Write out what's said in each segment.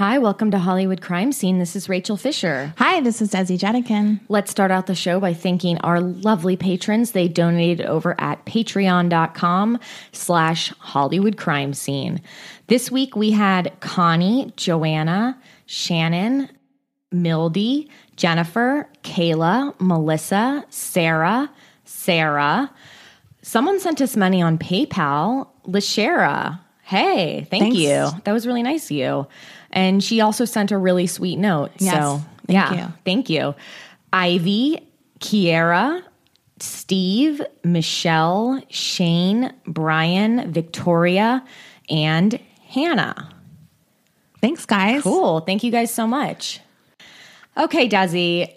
Hi, welcome to Hollywood Crime Scene. This is Rachel Fisher. Hi, this is Desi Jedeikin. Let's start out the show by thanking our lovely patrons. They donated over at patreon.com slash Hollywood Crime Scene. This week we had Connie, Joanna, Shannon, Mildy, Jennifer, Kayla, Melissa, Sarah, Sarah. Someone sent us money on PayPal, Lashera. Hey, thank Thanks. you. That was really nice of you. And she also sent a really sweet note. Yes, so, thank yeah, you. thank you. Ivy, Kiera, Steve, Michelle, Shane, Brian, Victoria, and Hannah. Thanks, guys. Cool. Thank you guys so much. Okay, Desi,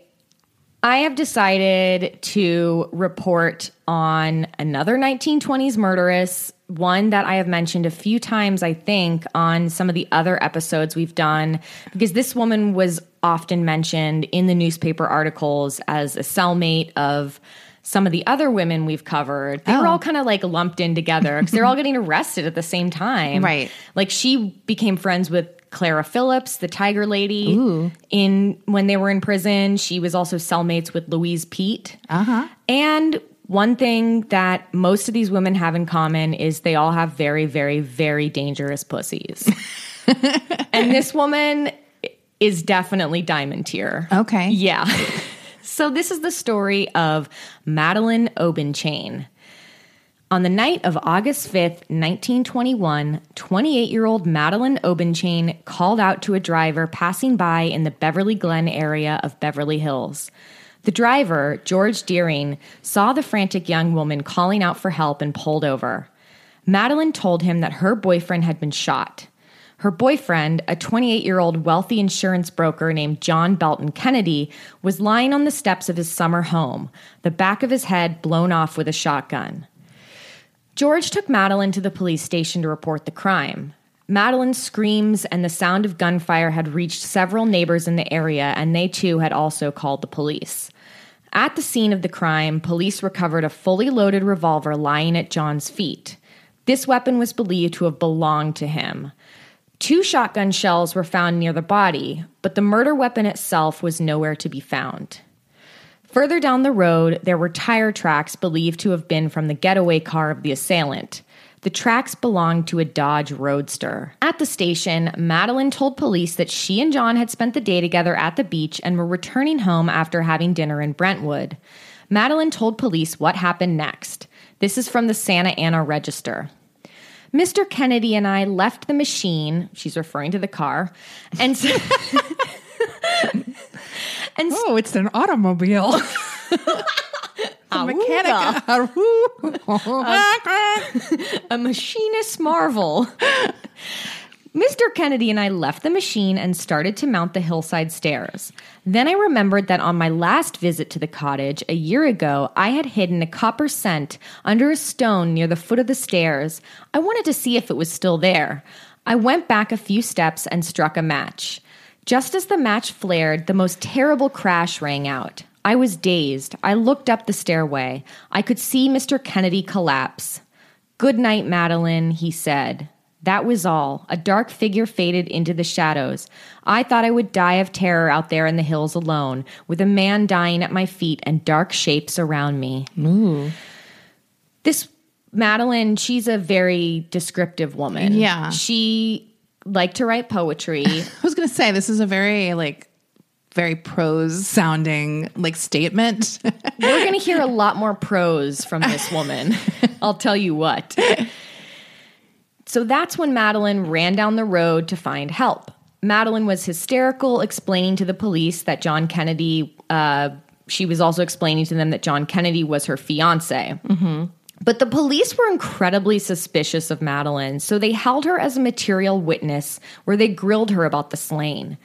I have decided to report on another 1920s murderess, one that I have mentioned a few times, I think, on some of the other episodes we've done, because this woman was often mentioned in the newspaper articles as a cellmate of some of the other women we've covered. They were Oh. all kind of like lumped in together because they're all getting arrested at the same time. Right. Like she became friends with Clara Phillips, the Tiger Lady. In when they were in prison, she was also cellmates with Louise Peete. Uh huh. And one thing that most of these women have in common is they all have very, very, very dangerous pussies. and this woman is definitely diamond tier. Okay. Yeah. so this is the story of Madeline Obenchain. On the night of August 5th, 1921, 28 year old Madeline Obenchain called out to a driver passing by in the Beverly Glen area of Beverly Hills. The driver, George Deering, saw the frantic young woman calling out for help and pulled over. Madeline told him that her boyfriend had been shot. Her boyfriend, a 28 year old wealthy insurance broker named John Belton Kennedy, was lying on the steps of his summer home, the back of his head blown off with a shotgun. George took Madeline to the police station to report the crime. Madeline's screams and the sound of gunfire had reached several neighbors in the area, and they too had also called the police. At the scene of the crime, police recovered a fully loaded revolver lying at John's feet. This weapon was believed to have belonged to him. Two shotgun shells were found near the body, but the murder weapon itself was nowhere to be found. Further down the road, there were tire tracks believed to have been from the getaway car of the assailant. The tracks belonged to a Dodge Roadster. At the station, Madeline told police that she and John had spent the day together at the beach and were returning home after having dinner in Brentwood. Madeline told police what happened next. This is from the Santa Ana Register. Mr. Kennedy and I left the machine, she's referring to the car, and and Oh, it's an automobile. a mechanic. a machinist marvel. Mr. Kennedy and I left the machine and started to mount the hillside stairs. Then I remembered that on my last visit to the cottage a year ago, I had hidden a copper cent under a stone near the foot of the stairs. I wanted to see if it was still there. I went back a few steps and struck a match. Just as the match flared, the most terrible crash rang out. I was dazed. I looked up the stairway. I could see Mr. Kennedy collapse. Good night, Madeline, he said. That was all. A dark figure faded into the shadows. I thought I would die of terror out there in the hills alone, with a man dying at my feet and dark shapes around me. Ooh. This Madeline, she's a very descriptive woman. Yeah. She liked to write poetry. I was going to say this is a very like very prose sounding like statement. We're going to hear a lot more prose from this woman. I'll tell you what. So that's when Madeline ran down the road to find help. Madeline was hysterical, explaining to the police that John Kennedy, uh, she was also explaining to them that John Kennedy was her fiance. But the police were incredibly suspicious of Madeline, so they held her as a material witness where they grilled her about the slaying.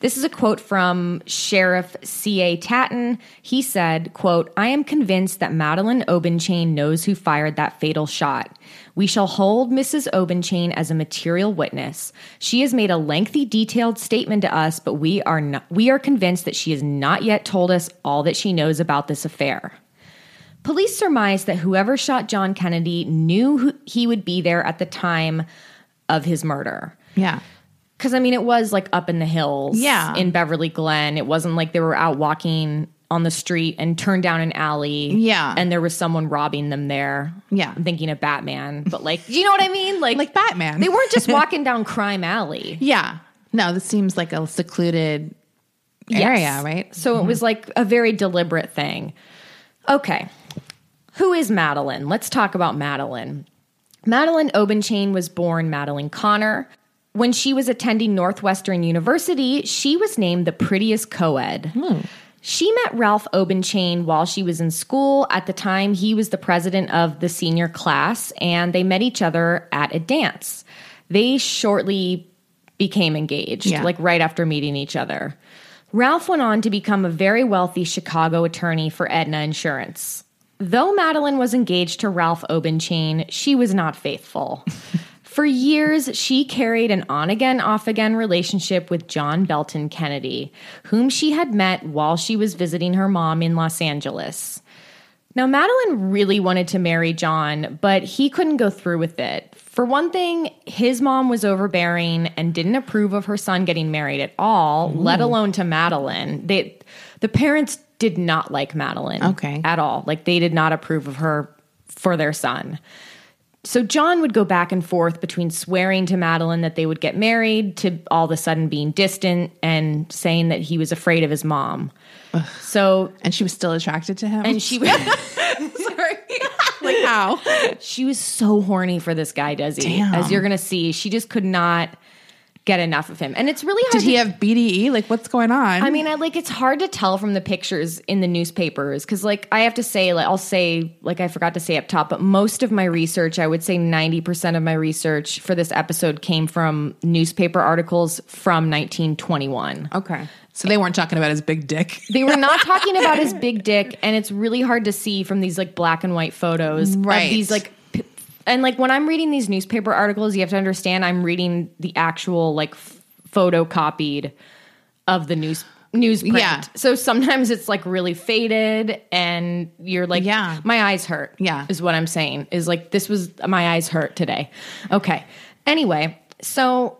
This is a quote from Sheriff C.A. Tatton. He said, quote, I am convinced that Madeline Obenchain knows who fired that fatal shot. We shall hold Mrs. Obenchain as a material witness. She has made a lengthy, detailed statement to us, but we are not, we are convinced that she has not yet told us all that she knows about this affair. Police surmise that whoever shot John Kennedy knew who he would be there at the time of his murder. yeah. Because I mean, it was like up in the hills, Yeah. in Beverly Glen. It wasn't like they were out walking on the street and turned down an alley, Yeah. and there was someone robbing them there. Yeah. I'm thinking of Batman, but like, you know what I mean? Like, Like Batman. They weren't just walking down Crime Alley. Yeah. No, this seems like a secluded Yes. area, right? So it mm-hmm. was like a very deliberate thing. Okay. Who is Madeline? Let's talk about Madeline. Madeline Obenchain was born Madeline Connor. When she was attending Northwestern University, she was named the prettiest co ed. Hmm. She met Ralph Obenchain while she was in school. At the time, he was the president of the senior class, and they met each other at a dance. They shortly became engaged, Yeah. like right after meeting each other. Ralph went on to become a very wealthy Chicago attorney for Aetna Insurance. Though Madeline was engaged to Ralph Obenchain, she was not faithful. For years, she carried an on again, off again relationship with John Belton Kennedy, whom she had met while she was visiting her mom in Los Angeles. Now, Madeline really wanted to marry John, but he couldn't go through with it. For one thing, his mom was overbearing and didn't approve of her son getting married at all, let alone to Madeline. They, the parents did not like Madeline Okay. at all. Like, they did not approve of her for their son. So John would go back and forth between swearing to Madeline that they would get married to all of a sudden being distant and saying that he was afraid of his mom. So And she was still attracted to him. and she sorry. like how? she was so horny for this guy, Desi. Damn. As you're gonna see, she just could not get enough of him. And it's really hard Did to he have BDE? Like what's going on? I mean, I like it's hard to tell from the pictures in the newspapers because, like, I have to say, like, I'll say, like, I forgot to say up top, but most of my research, I would say ninety percent of my research for this episode came from newspaper articles from 1921. okay. So they weren't talking about his big dick. They were not talking about his big dick, and it's really hard to see from these like black and white photos Right. of these like. And like when I'm reading these newspaper articles, you have to understand I'm reading the actual like f- photocopied of the news newsprint. Yeah. So sometimes it's like really faded, and you're like, Yeah. my eyes hurt. Yeah. is what I'm saying. Is like this was my eyes hurt today. Okay. Anyway, so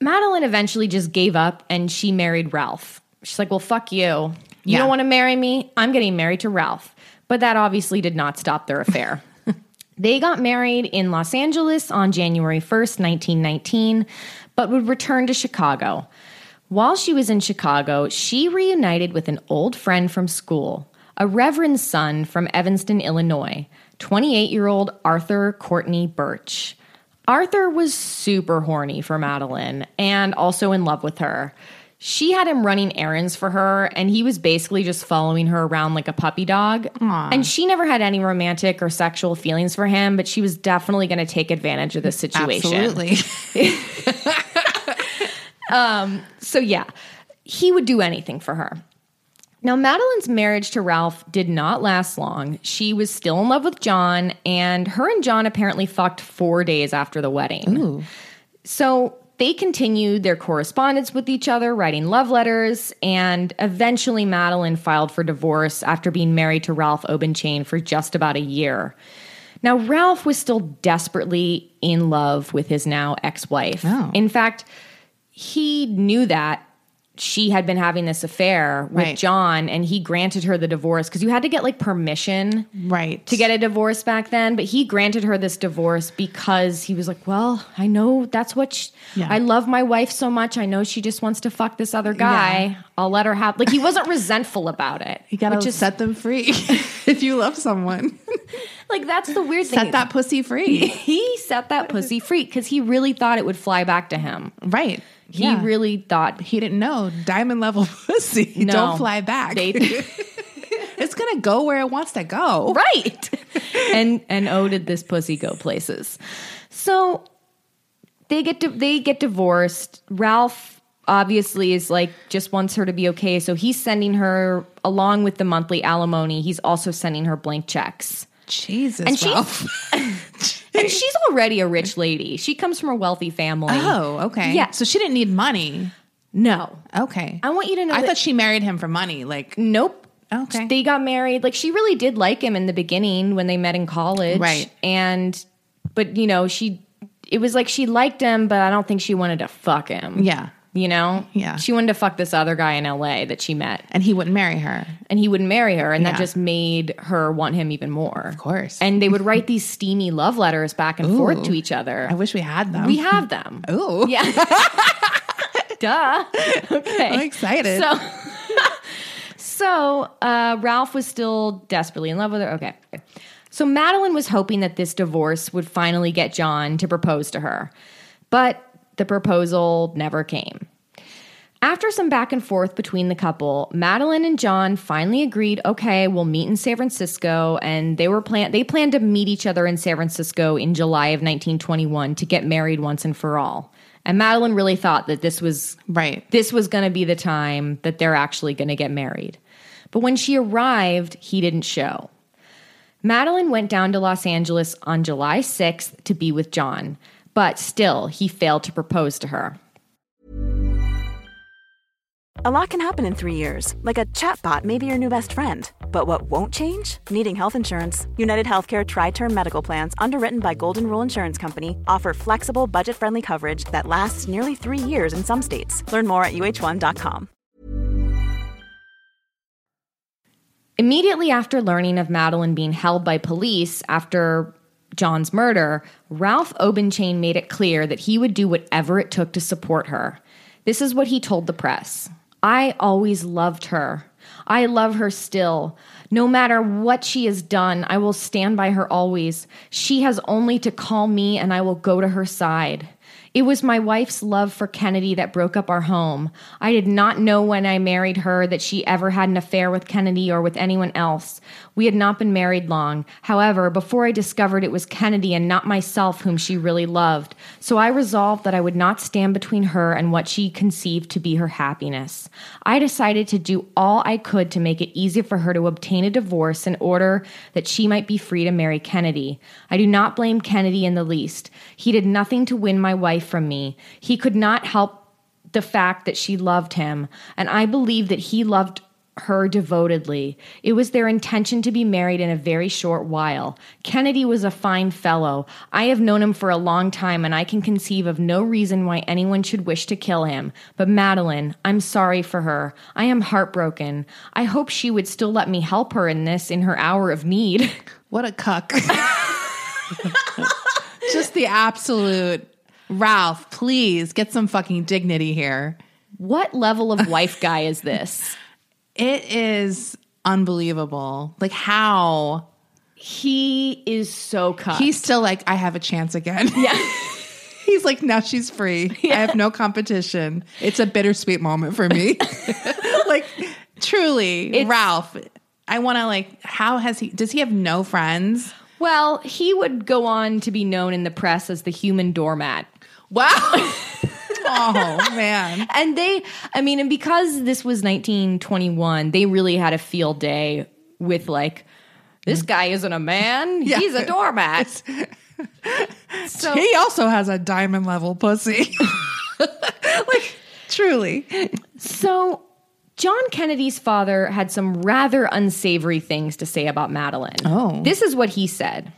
Madeline eventually just gave up and she married Ralph. She's like, well, fuck you. You Yeah. don't want to marry me? I'm getting married to Ralph. But that obviously did not stop their affair. They got married in Los Angeles on January 1st, 1919, but would return to Chicago. While she was in Chicago, she reunited with an old friend from school, a reverend's son from Evanston, Illinois, 28 year old Arthur Courtney Burch. Arthur was super horny for Madeline and also in love with her. She had him running errands for her, and he was basically just following her around like a puppy dog. And she never had any romantic or sexual feelings for him, but she was definitely going to take advantage of this situation. Absolutely. Um, so, yeah, he would do anything for her. Now, Madeline's marriage to Ralph did not last long. She was still in love with John, and her and John apparently fucked four days after the wedding. So they continued their correspondence with each other, writing love letters, and eventually Madeline filed for divorce after being married to Ralph Obenchain for just about a year. Now, Ralph was still desperately in love with his now ex wife. Oh. In fact, he knew that she had been having this affair with Right. John, and he granted her the divorce because you had to get like permission right. to get a divorce back then, but he granted her this divorce because he was like, "Well, I know that's what sh Yeah. I love my wife so much. I know she just wants to fuck this other guy. Yeah. I'll let her have." Like he wasn't resentful about it. you gotta is set them free if you love someone. like that's the weird thing. Set that pussy free. he set that pussy free because he really thought it would fly back to him. right. He really thought he didn't know diamond level pussy No. don't fly back. they it's gonna go where it wants to go. right. and and oh, did this pussy go places? So they get to, they get divorced. Ralph obviously is like just wants her to be okay, so he's sending her along with the monthly alimony. He's also sending her blank checks. Jesus. And she- Ralph. And she's already a rich lady. She comes from a wealthy family. oh, okay. Yeah. So she didn't need money. No. Okay. I want you to know I thought she married him for money. Like, Nope. Okay. They got married. Like she really did like him in the beginning when they met in college. Right. And but you know, she it was like she liked him, but I don't think she wanted to fuck him. Yeah. You know? Yeah. She wanted to fuck this other guy in LA that she met. And he wouldn't marry her. And he wouldn't marry her. And that just made her want him even more. Of course. And they would write these steamy love letters back and forth to each other. I wish we had them. we have them. Ooh. Yeah. Duh. Okay. I'm excited. So, so uh, Ralph was still desperately in love with her. Okay. So Madeline was hoping that this divorce would finally get John to propose to her, but the proposal never came. After some back and forth between the couple, Madeline and John finally agreed, okay, we'll meet in San Francisco, and they were plan they planned to meet each other in San Francisco in July of 1921 to get married once and for all. And Madeline really thought that this was Right. this was going to be the time that they're actually going to get married. But when she arrived, he didn't show. Madeline went down to Los Angeles on July 6th to be with John, but still, he failed to propose to her. A lot can happen in three years, like a chatbot may be your new best friend. But what won't change? Needing health insurance. United Healthcare Tri Term Medical Plans, underwritten by Golden Rule Insurance Company, offer flexible, budget friendly coverage that lasts nearly three years in some states. Learn more at uh1.com. Immediately after learning of Madeline being held by police after John's murder, Ralph Obenchain made it clear that he would do whatever it took to support her. This is what he told the press I always loved her. I love her still. No matter what she has done, I will stand by her always. She has only to call me and I will go to her side. It was my wife's love for Kennedy that broke up our home. I did not know when I married her that she ever had an affair with Kennedy or with anyone else. We had not been married long. However, before I discovered it was Kennedy and not myself whom she really loved, so I resolved that I would not stand between her and what she conceived to be her happiness. I decided to do all I could to make it easy for her to obtain a divorce in order that she might be free to marry Kennedy. I do not blame Kennedy in the least. He did nothing to win my wife from me. He could not help the fact that she loved him, and I believe that he loved her devotedly. It was their intention to be married in a very short while. Kennedy was a fine fellow. I have known him for a long time, and I can conceive of no reason why anyone should wish to kill him. But Madeline, I'm sorry for her. I am heartbroken. I hope she would still let me help her in this in her hour of need. What a cuck. Just the absolute Ralph, please get some fucking dignity here. what level of wife guy is this? It is unbelievable. Like how He is so cut. he's still like, I have a chance again. yeah. He's like, now she's free. I have no competition. It's a bittersweet moment for me. like, truly, It's- Ralph. I want to like. How has he? Does he have no friends? Well, he would go on to be known in the press as the human doormat. Wow. oh man. And they, I mean, and because this was 1921, they really had a field day with like, this mm. guy isn't a man, Yeah. he's a doormat. so, He also has a diamond level pussy. like, truly. so John Kennedy's father had some rather unsavory things to say about Madeline. Oh. This is what he said.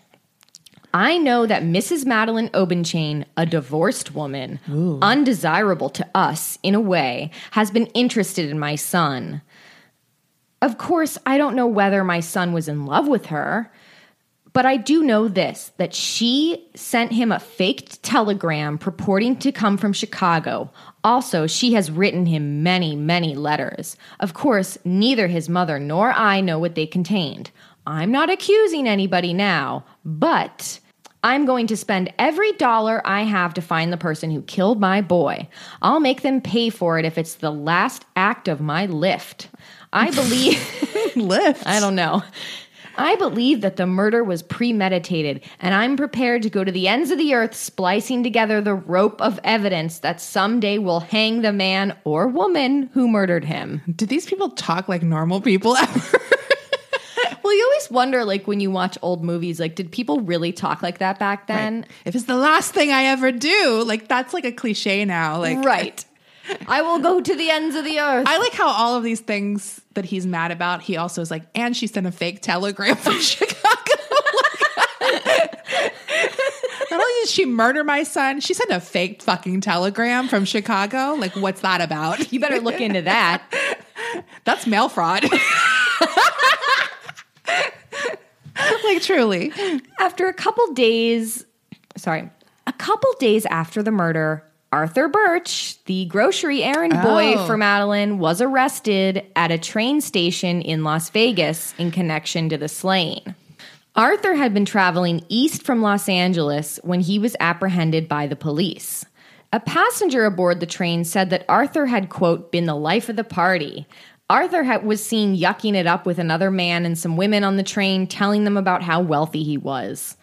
I know that Mrs. Madeline Obenchain, a divorced woman, undesirable to us in a way, has been interested in my son. Of course, I don't know whether my son was in love with her, but I do know this that she sent him a faked telegram purporting to come from Chicago. Also, she has written him many, many letters. Of course, neither his mother nor I know what they contained. I'm not accusing anybody now, but I'm going to spend every dollar I have to find the person who killed my boy. I'll make them pay for it if it's the last act of my lift. I believe. Lift. I don't know. I believe that the murder was premeditated, and I'm prepared to go to the ends of the earth splicing together the rope of evidence that someday will hang the man or woman who murdered him. Do these people talk like normal people ever? Well, you always wonder, like, when you watch old movies, like, did people really talk like that back then? if it's the last thing I ever do, like that's like a cliche now. Like Right. I will go to the ends of the earth. I like how all of these things that he's mad about, he also is like, and she sent a fake telegram from Chicago. Like, not only did she murder my son? She sent a fake fucking telegram from Chicago. Like, what's that about? You better look into that. That's mail fraud. like, truly. After a couple days, sorry, a couple days after the murder, Arthur Burch, the grocery errand boy Oh. for Madeline, was arrested at a train station in Las Vegas in connection to the slaying. Arthur had been traveling east from Los Angeles when he was apprehended by the police. A passenger aboard the train said that Arthur had, quote, been the life of the party. Arthur had, was seen yucking it up with another man and some women on the train, telling them about how wealthy he was.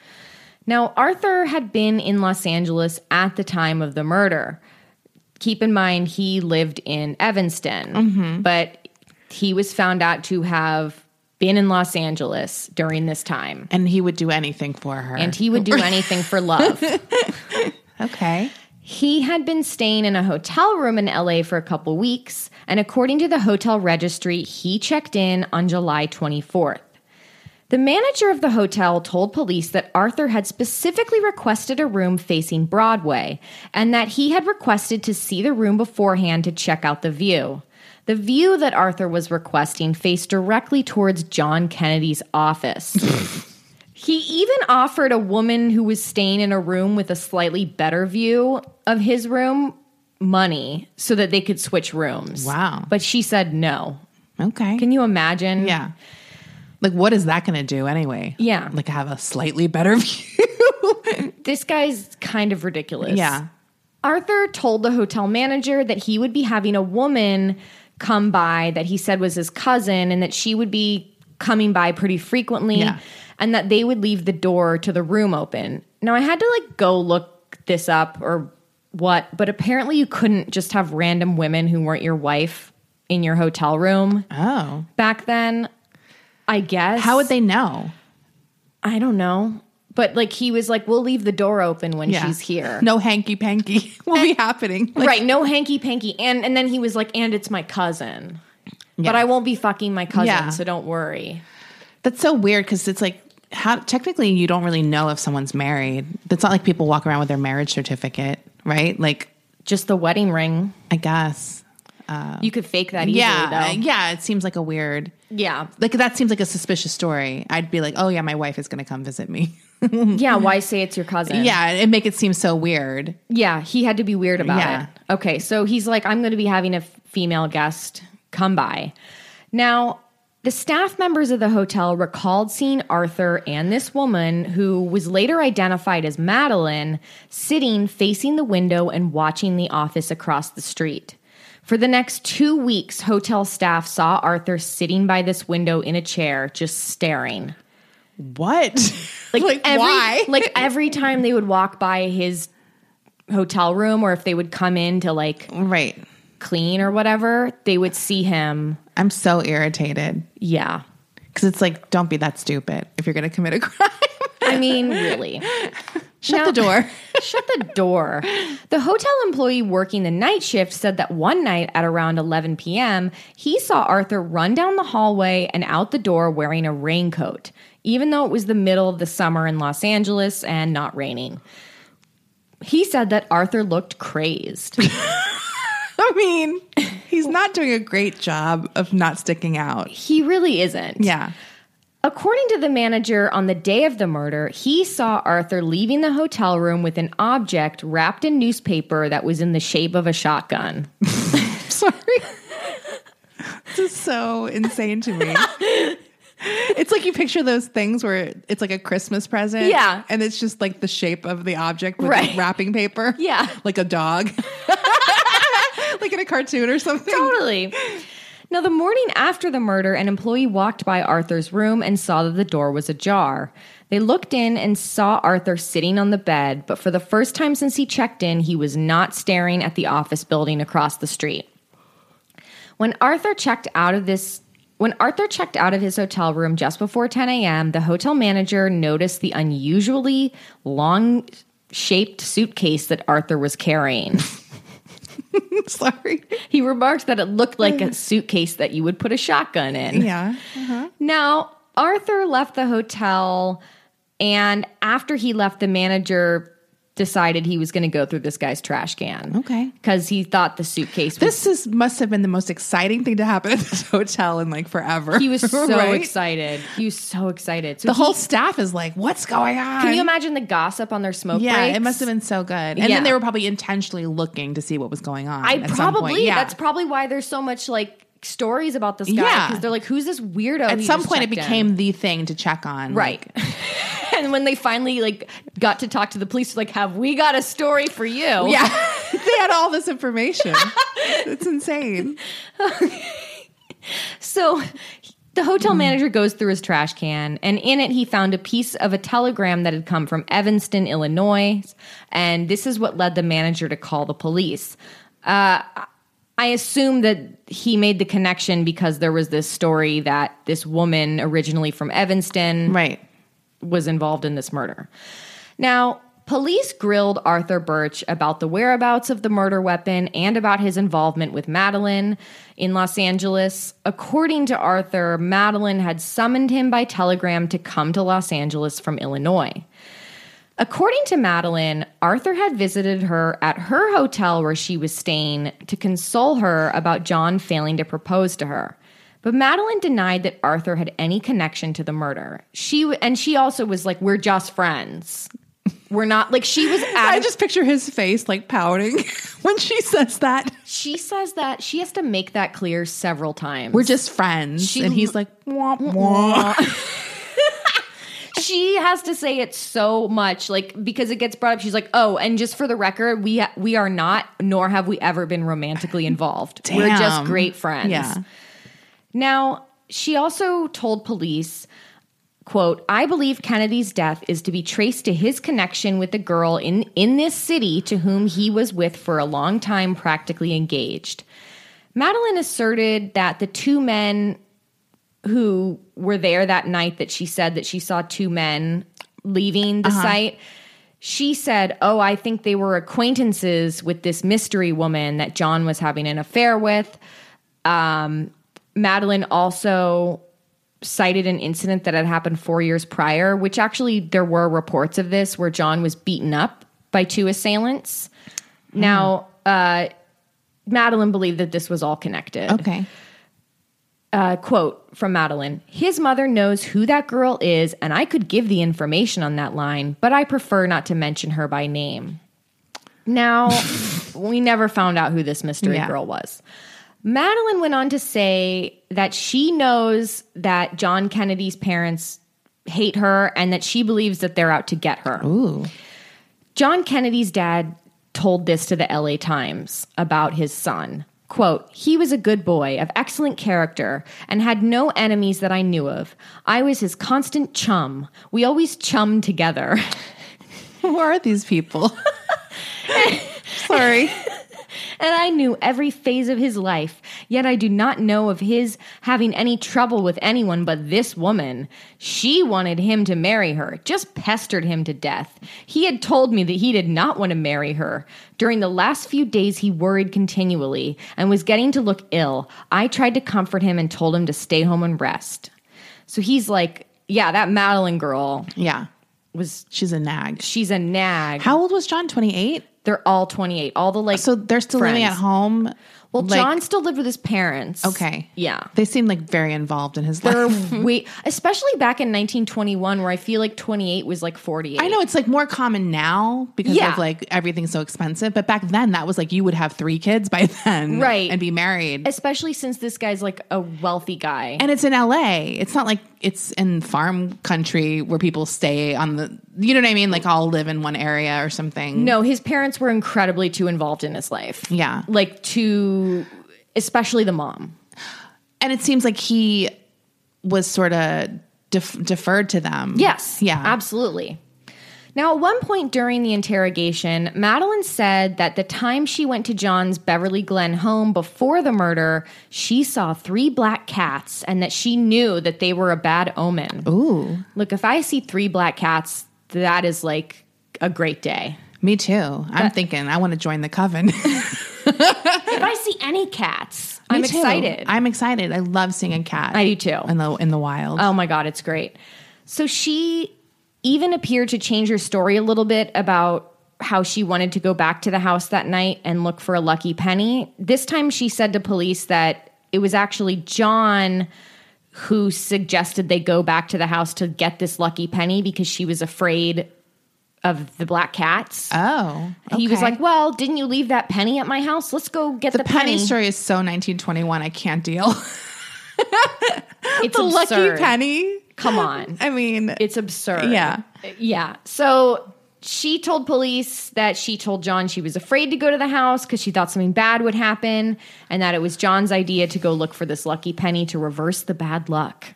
Now, Arthur had been in Los Angeles at the time of the murder. Keep in mind, he lived in Evanston, mm-hmm. but he was found out to have been in Los Angeles during this time. And he would do anything for her. And he would do anything for love. okay. He had been staying in a hotel room in LA for a couple weeks, and according to the hotel registry, he checked in on July 24th. The manager of the hotel told police that Arthur had specifically requested a room facing Broadway and that he had requested to see the room beforehand to check out the view. The view that Arthur was requesting faced directly towards John Kennedy's office. He even offered a woman who was staying in a room with a slightly better view of his room money so that they could switch rooms. Wow. But she said no. Okay. Can you imagine? yeah. Like, what is that going to do anyway? Yeah. Like, have a slightly better view. This guy's kind of ridiculous. yeah. Arthur told the hotel manager that he would be having a woman come by that he said was his cousin and that she would be coming by pretty frequently Yeah. And that they would leave the door to the room open. Now I had to like go look this up or what, but apparently you couldn't just have random women who weren't your wife in your hotel room Oh. back then. I guess. How would they know? I don't know. But like he was like, we'll leave the door open when she's here. No hanky panky will be happening. Like, right, no hanky panky. And and then he was like, and it's my cousin. But I won't be fucking my cousin, Yeah. so don't worry. That's so weird because it's like, how technically you don't really know if someone's married. It's not like people walk around with their marriage certificate, right? Like, Just the wedding ring. I guess. Uh, you could fake that easily yeah. though. Yeah. It seems like a weird, Yeah. like, that seems like a suspicious story. I'd be like, oh, yeah, my wife is going to come visit me. Yeah, why say it's your cousin? yeah. It make it seem so weird. Yeah, he had to be weird about Yeah. it. Okay, so he's like, I'm going to be having a female guest come by. Now, the staff members of the hotel recalled seeing Arthur and this woman, who was later identified as Madeline, sitting facing the window and watching the office across the street. For the next two weeks, hotel staff saw Arthur sitting by this window in a chair, just staring. What? Like, every, why? Like every time they would walk by his hotel room, or if they would come in to like right. Clean or whatever, they would see him. I'm so irritated Yeah. because it's like, don't be that stupid if you're going to commit a crime. I mean, really. Shut Now- the door. Shut the door. The hotel employee working the night shift said that one night at around 11 p.m., he saw Arthur run down the hallway and out the door wearing a raincoat, even though it was the middle of the summer in Los Angeles and not raining. He said that Arthur looked crazed. I mean, he's not doing a great job of not sticking out. he really isn't. Yeah. According to the manager, on the day of the murder, he saw Arthur leaving the hotel room with an object wrapped in newspaper that was in the shape of a shotgun. Sorry. this is so insane to me. It's like you picture those things where it's like a Christmas present. Yeah. And it's just like the shape of the object with Right. wrapping paper. Yeah. Like a dog. like in a cartoon or something. Totally. Now, the morning after the murder, an employee walked by Arthur's room and saw that the door was ajar. They looked in and saw Arthur sitting on the bed, but for the first time since he checked in, he was not staring at the office building across the street. When Arthur checked out of this when Arthur checked out of his hotel room just before 10 a.m., the hotel manager noticed the unusually long shaped suitcase that Arthur was carrying. Sorry. He remarked that it looked like a uh. suitcase that you would put a shotgun in. Yeah. Uh-huh. Now, Arthur left the hotel, and after he left, the manager decided he was going to go through this guy's trash can. Okay. Because he thought the suitcase was This is must have been the most exciting thing to happen at this hotel in like forever. He was so Right? excited. He was so excited. So The he- whole staff is like, "What's going on?" Can you imagine the gossip on their smoke Yeah, breaks? it must have been so good. And Yeah. then they were probably intentionally looking to see what was going on. I probably. Yeah. That's probably why there's so much like stories about this guy Yeah. because they're like, "Who's this weirdo?" at some point it checked in?" became the thing to check on. right. and when they finally like got to talk to the police, like, "Have we got a story for you?" Yeah. they had all this information. it's insane. So the hotel manager goes through his trash can, and in it, he found a piece of a telegram that had come from Evanston, Illinois. And this is what led the manager to call the police. Uh, I assume that he made the connection because there was this story that this woman, originally from Evanston, Right. Was involved in this murder. Now, police grilled Arthur Burch about the whereabouts of the murder weapon and about his involvement with Madeline in Los Angeles. According to Arthur, Madeline had summoned him by telegram to come to Los Angeles from Illinois. According to Madeline, Arthur had visited her at her hotel where she was staying to console her about John failing to propose to her. But Madeline denied that Arthur had any connection to the murder. She and she also was like, "We're just friends. We're not like." She was. I just picture his face like pouting when she says that. she says that she has to make that clear several times. We're just friends. She- and he's like, wah, wah. she has to say it so much like because it gets brought up she's like oh and just for the record we we are not nor have we ever been romantically involved we're just great friends Yeah. Now she also told police quote i believe kennedy's death is to be traced to his connection with the girl in in this city to whom he was with for a long time practically engaged madeline asserted that the two men who were there that night that she said that she saw two men leaving the site. She said, Oh, I think they were acquaintances with this mystery woman that John was having an affair with. Um, Madeline also cited an incident that had happened four years prior, which actually there were reports of this where John was beaten up by two assailants. Now, uh, Madeline believed that this was all connected okay. uh, quote from Madeline His mother knows who that girl is, and I could give the information on that line, but I prefer not to mention her by name. Now, we never found out who this mystery Yeah. girl was. Madeline went on to say that she knows that John Kennedy's parents hate her and that she believes that they're out to get her. Ooh. John Kennedy's dad told this to the LA Times about his son. Quote, he was a good boy of excellent character and had no enemies that I knew of. I was his constant chum. We always chummed together. Who are these people? Sorry. and I knew every phase of his life, yet I do not know of his having any trouble with anyone but this woman. She wanted him to marry her, just pestered him to death. He had told me that he did not want to marry her. During the last few days, he worried continually and was getting to look ill. I tried to comfort him and told him to stay home and rest. So he's like, yeah, that Madeline girl Yeah. was, She's a nag. she's a nag. How old was John? 28? They're all 28. All the like, So they're still living at home. Well, Like- John still lived with his parents. Okay. Yeah. They seem like very involved in his They're life. way, especially back in 1921, where I feel like 28 was like 48. I know it's like more common now because Yeah. of like everything's so expensive. But back then, that was like you would have three kids by then, Right. And be married. Especially since this guy's like a wealthy guy. and it's in LA. It's not like it's in farm country where people stay on the, you know what I mean? Like all live in one area or something. no, his parents were incredibly too involved in his life. Yeah. Like too, especially the mom. And it seems like he was sort of def- deferred to them. Yes. Yeah. Absolutely. Now, at one point during the interrogation, Madeline said that the time she went to John's Beverly Glen home before the murder, she saw three black cats and that she knew that they were a bad omen. Ooh. Look, if I see three black cats, that is like a great day. Me too. I'm thinking I want to join the coven. If I see any cats, I'm too. excited. I'm excited. I love seeing a cat. I do too. in the in the wild. Oh my God, it's great. So she even appeared to change her story a little bit about how she wanted to go back to the house that night and look for a lucky penny. This time she said to police that it was actually John who suggested they go back to the house to get this lucky penny because she was afraid of the black cats. Oh, He was like, "Well, didn't you leave that penny at my house? Let's go get the, the penny penny." story is so 1921. I can't deal. It's the absurd. lucky penny. Come on. I mean, It's absurd. Yeah. Yeah. So she told police that she told John she was afraid to go to the house because she thought something bad would happen and that it was John's idea to go look for this lucky penny to reverse the bad luck.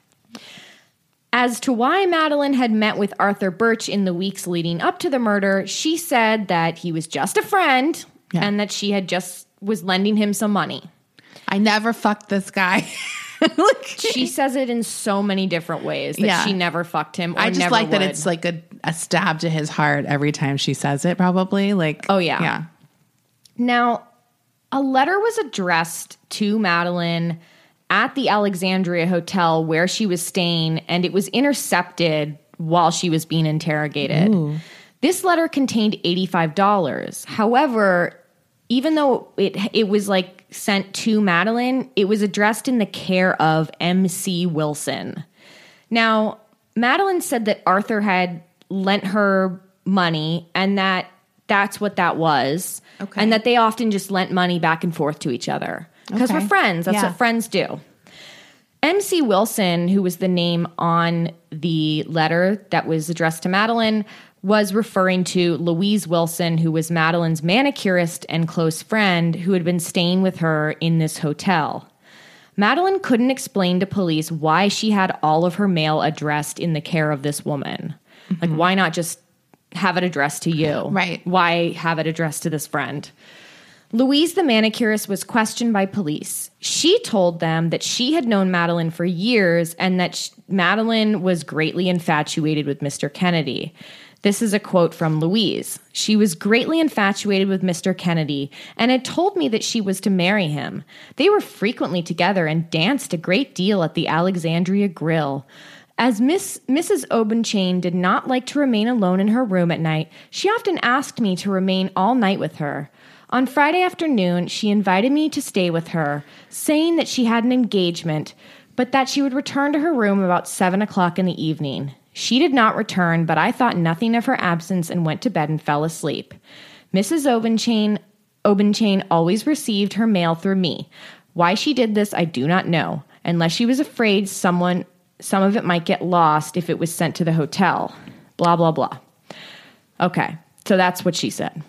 As to why Madeline had met with Arthur Burch in the weeks leading up to the murder, she said that he was just a friend Yeah. and that she had just was lending him some money. I never fucked this guy. like, She says it in so many different ways that Yeah. she never fucked him. Or I just like that it's like a, a stab to his heart every time she says it, probably. Like, Oh, yeah. Yeah. Now, a letter was addressed to Madeline at the Alexandria Hotel where she was staying, and it was intercepted while she was being interrogated. This letter contained $85. However, even though it it was like sent to Madeline, it was addressed in the care of MC Wilson. Now, Madeline said that Arthur had lent her money and that that's what that was. Okay. And that they often just lent money back and forth to each other. Because Okay. we're friends. That's Yeah. what friends do. MC Wilson, who was the name on the letter that was addressed to Madeline, was referring to Louise Wilson, who was Madeline's manicurist and close friend who had been staying with her in this hotel. Madeline couldn't explain to police why she had all of her mail addressed in the care of this woman. Like, mm-hmm. why not just have it addressed to you? Right. Why have it addressed to this friend? Louise, the manicurist, was questioned by police. She told them that she had known Madeline for years and that sh- Madeline was greatly infatuated with Mr. Kennedy. This is a quote from Louise. She was greatly infatuated with Mr. Kennedy and had told me that she was to marry him. They were frequently together and danced a great deal at the Alexandria Grill. As Miss Mrs. Obenchain did not like to remain alone in her room at night, she often asked me to remain all night with her. On Friday afternoon, she invited me to stay with her, saying that she had an engagement, but that she would return to her room about seven o'clock in the evening. She did not return, but I thought nothing of her absence and went to bed and fell asleep. Mrs. Obenchain Obenchain always received her mail through me. Why she did this, I do not know, unless she was afraid someone some of it might get lost if it was sent to the hotel. Blah blah blah. Okay, so that's what she said.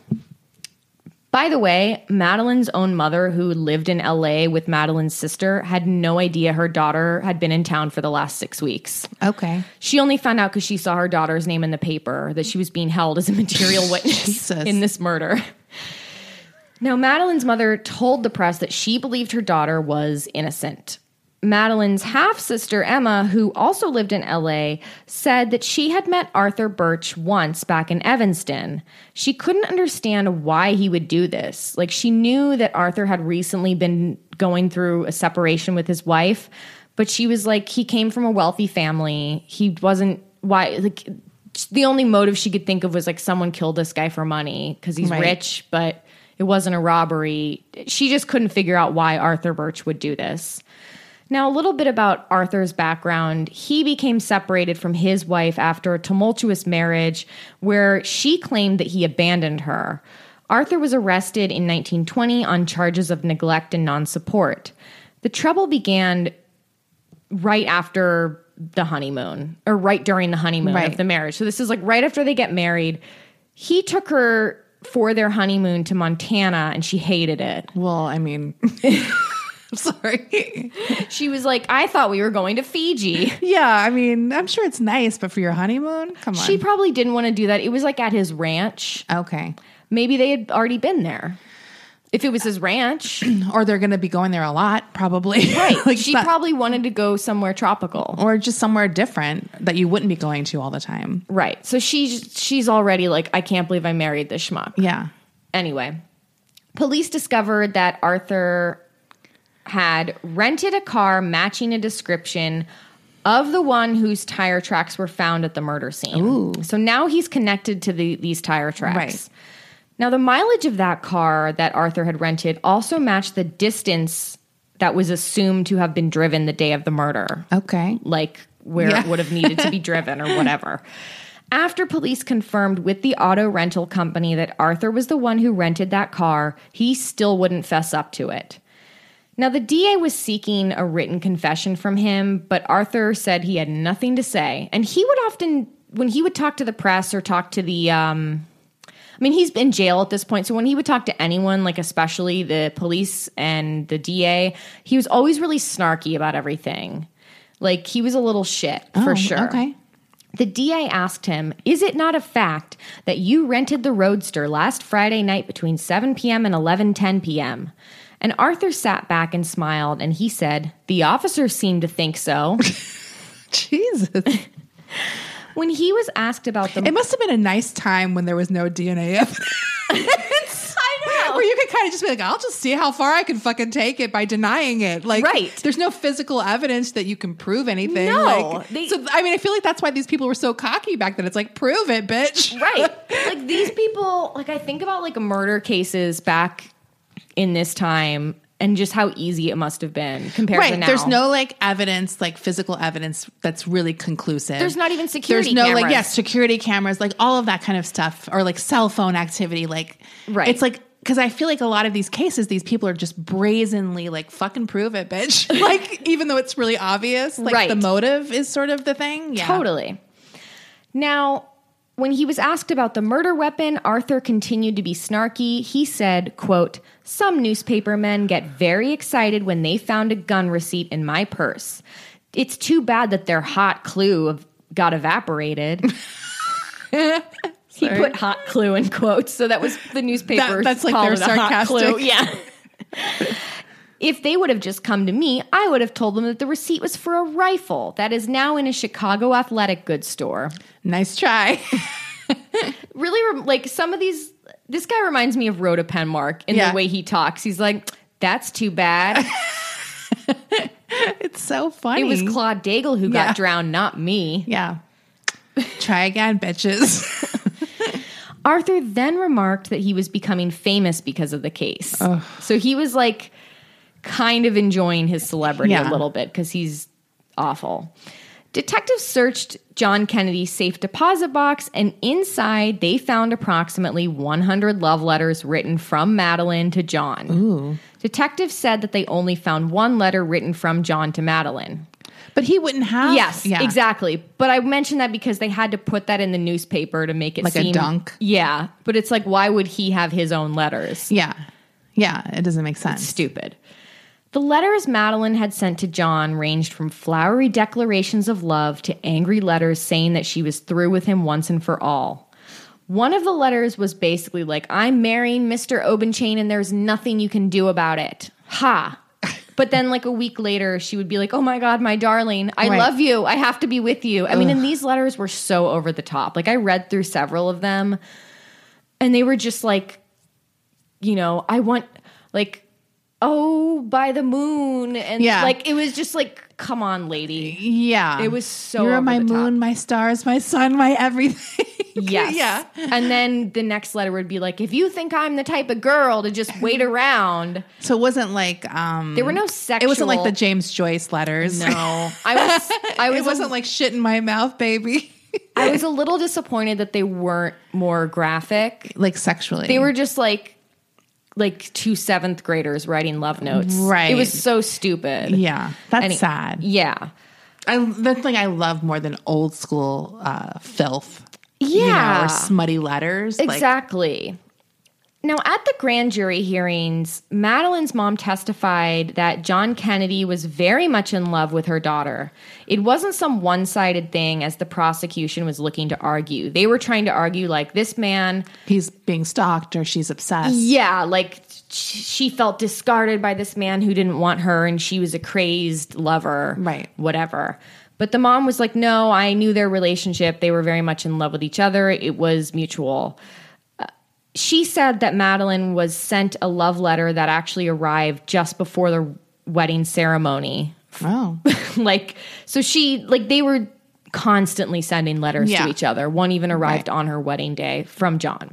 By the way, Madeline's own mother, who lived in LA with Madeline's sister, had no idea her daughter had been in town for the last six weeks. Okay. She only found out because she saw her daughter's name in the paper that she was being held as a material witness in this murder. Now, Madeline's mother told the press that she believed her daughter was innocent. Madeline's half sister, Emma, who also lived in LA, said that she had met Arthur Burch once back in Evanston. She couldn't understand why he would do this. Like, she knew that Arthur had recently been going through a separation with his wife, but she was like, he came from a wealthy family. He wasn't, why, like, the only motive she could think of was like someone killed this guy for money because he's Right. rich, but it wasn't a robbery. She just couldn't figure out why Arthur Burch would do this. Now, a little bit about Arthur's background. He became separated from his wife after a tumultuous marriage where she claimed that he abandoned her. Arthur was arrested in 1920 on charges of neglect and non support. The trouble began right after the honeymoon or right during the honeymoon Right. of the marriage. So this is like right after they get married. He took her for their honeymoon to Montana and she hated it. Well, I mean, sorry. She was like, I thought we were going to Fiji. Yeah, I mean, I'm sure it's nice, but for your honeymoon, come on. She probably didn't want to do that. It was like at his ranch. okay. Maybe they had already been there. If it was his ranch. Or they're going to be going there a lot, probably. Right. like she not- probably wanted to go somewhere tropical. or just somewhere different that you wouldn't be going to all the time. Right. So she's she's already like, I can't believe I married this schmuck. Yeah. Anyway, police discovered that Arthur had rented a car matching a description of the one whose tire tracks were found at the murder scene. So now he's connected to the, these tire tracks. Right. Now, the mileage of that car that Arthur had rented also matched the distance that was assumed to have been driven the day of the murder, Okay. like where Yeah. it would have needed to be driven or whatever. After police confirmed with the auto rental company that Arthur was the one who rented that car, he still wouldn't fess up to it. Now, the DA was seeking a written confession from him, but Arthur said he had nothing to say. And he would often, when he would talk to the press or talk to the, um, I mean, he's in jail at this point. So when he would talk to anyone, like especially the police and the DA, he was always really snarky about everything. Like he was a little shit for Oh, sure. Okay. The DA asked him, Is it not a fact that you rented the Roadster last Friday night between 7 p.m. and 11:10 p.m.? And Arthur sat back and smiled and he said, The officers seem to think so. Jesus. when he was asked about the It must have been a nice time when there was no DNA evidence. I know. Where you could kind of just be like, I'll just see how far I can fucking take it by denying it. Like, Right. there's no physical evidence that you can prove anything. No, Like, they- so, I mean, I feel like that's why these people were so cocky back then. It's like, prove it, bitch. right. Like these people, like I think about like murder cases back in this time and just how easy it must have been compared to Right. now. There's no like evidence, like physical evidence that's really conclusive. There's not even security There's no like cameras. yes, security cameras, like all of that kind of stuff, or like cell phone activity. Like Right. It's like because I feel like a lot of these cases, these people are just brazenly like fucking prove it, bitch. like even though it's really obvious, like Right. the motive is sort of the thing. Yeah. Totally. Now, when he was asked about the murder weapon, Arthur continued to be snarky. He said, quote, Some newspaper men get very excited when they found a gun receipt in my purse. It's too bad that their hot clue of- got evaporated. he put hot clue in quotes, so that was the newspaper. That- that's like their it hot clue. sarcastic- Yeah. If they would have just come to me, I would have told them that the receipt was for a rifle that is now in a Chicago athletic goods store. Nice try. Really, like some of these, this guy reminds me of Rhoda Penmark in Yeah. the way he talks. He's like, that's too bad. it's so funny. it was Claude Daigle who Yeah. got drowned, not me. Yeah. Try again, bitches. Arthur then remarked that he was becoming famous because of the case. So he was like kind of enjoying his celebrity a little bit because he's awful. Detectives searched John Kennedy's safe deposit box, and inside they found approximately 100 love letters written from Madeline to John. Detectives said that they only found one letter written from John to Madeline. but he wouldn't have. Yes, Yeah. exactly. But I mentioned that because they had to put that in the newspaper to make it Like a seem dunk? Yeah, but it's like, why would he have his own letters? Yeah. Yeah. It doesn't make sense. Stupid. The letters Madeline had sent to John ranged from flowery declarations of love to angry letters saying that she was through with him once and for all. One of the letters was basically like, I'm marrying Mr. Obenchain and there's nothing you can do about it. Ha. But then, like a week later, she would be like, Oh my God, my darling, I Right. love you. I have to be with you. I mean, and these letters were so over the top. Like, I read through several of them and they were just like, you know, I want like oh by the moon and Yeah. like it was just like come on lady Yeah. It was so You're my the top. moon, my stars, my sun, my everything. yes yeah. and then the next letter would be like if you think i'm the type of girl to just wait around So it wasn't like um there were no sexual it wasn't like the James Joyce letters. no i was i was it wasn't a, like shit in my mouth, baby. i was a little disappointed that they weren't more graphic like sexually. they were just like like two seventh graders writing love notes Right. it was so stupid Yeah. That's Any- sad. yeah I that's like I love more than old school uh filth. You know, Yeah. or smutty letters. Like, Exactly. Now, at the grand jury hearings, Madeline's mom testified that John Kennedy was very much in love with her daughter. It wasn't some one sided thing as the prosecution was looking to argue. They were trying to argue, like, this man, he's being stalked or she's obsessed. yeah, like, she felt discarded by this man who didn't want her and she was a crazed lover. Right. Whatever. But the mom was like, no, I knew their relationship. They were very much in love with each other. It was mutual. She said that Madeline was sent a love letter that actually arrived just before the wedding ceremony. Oh. like, so she, like, they were constantly sending letters Yeah. to each other. One even arrived on her wedding day from John.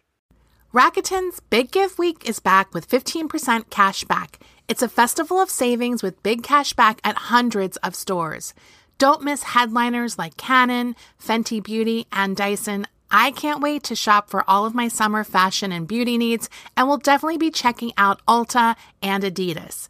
Rakuten's Big Give Week is back with 15% cash back. It's a festival of savings with big cash back at hundreds of stores. Don't miss headliners like Canon, Fenty Beauty, and Dyson. I can't wait to shop for all of my summer fashion and beauty needs, and will definitely be checking out Ulta and Adidas.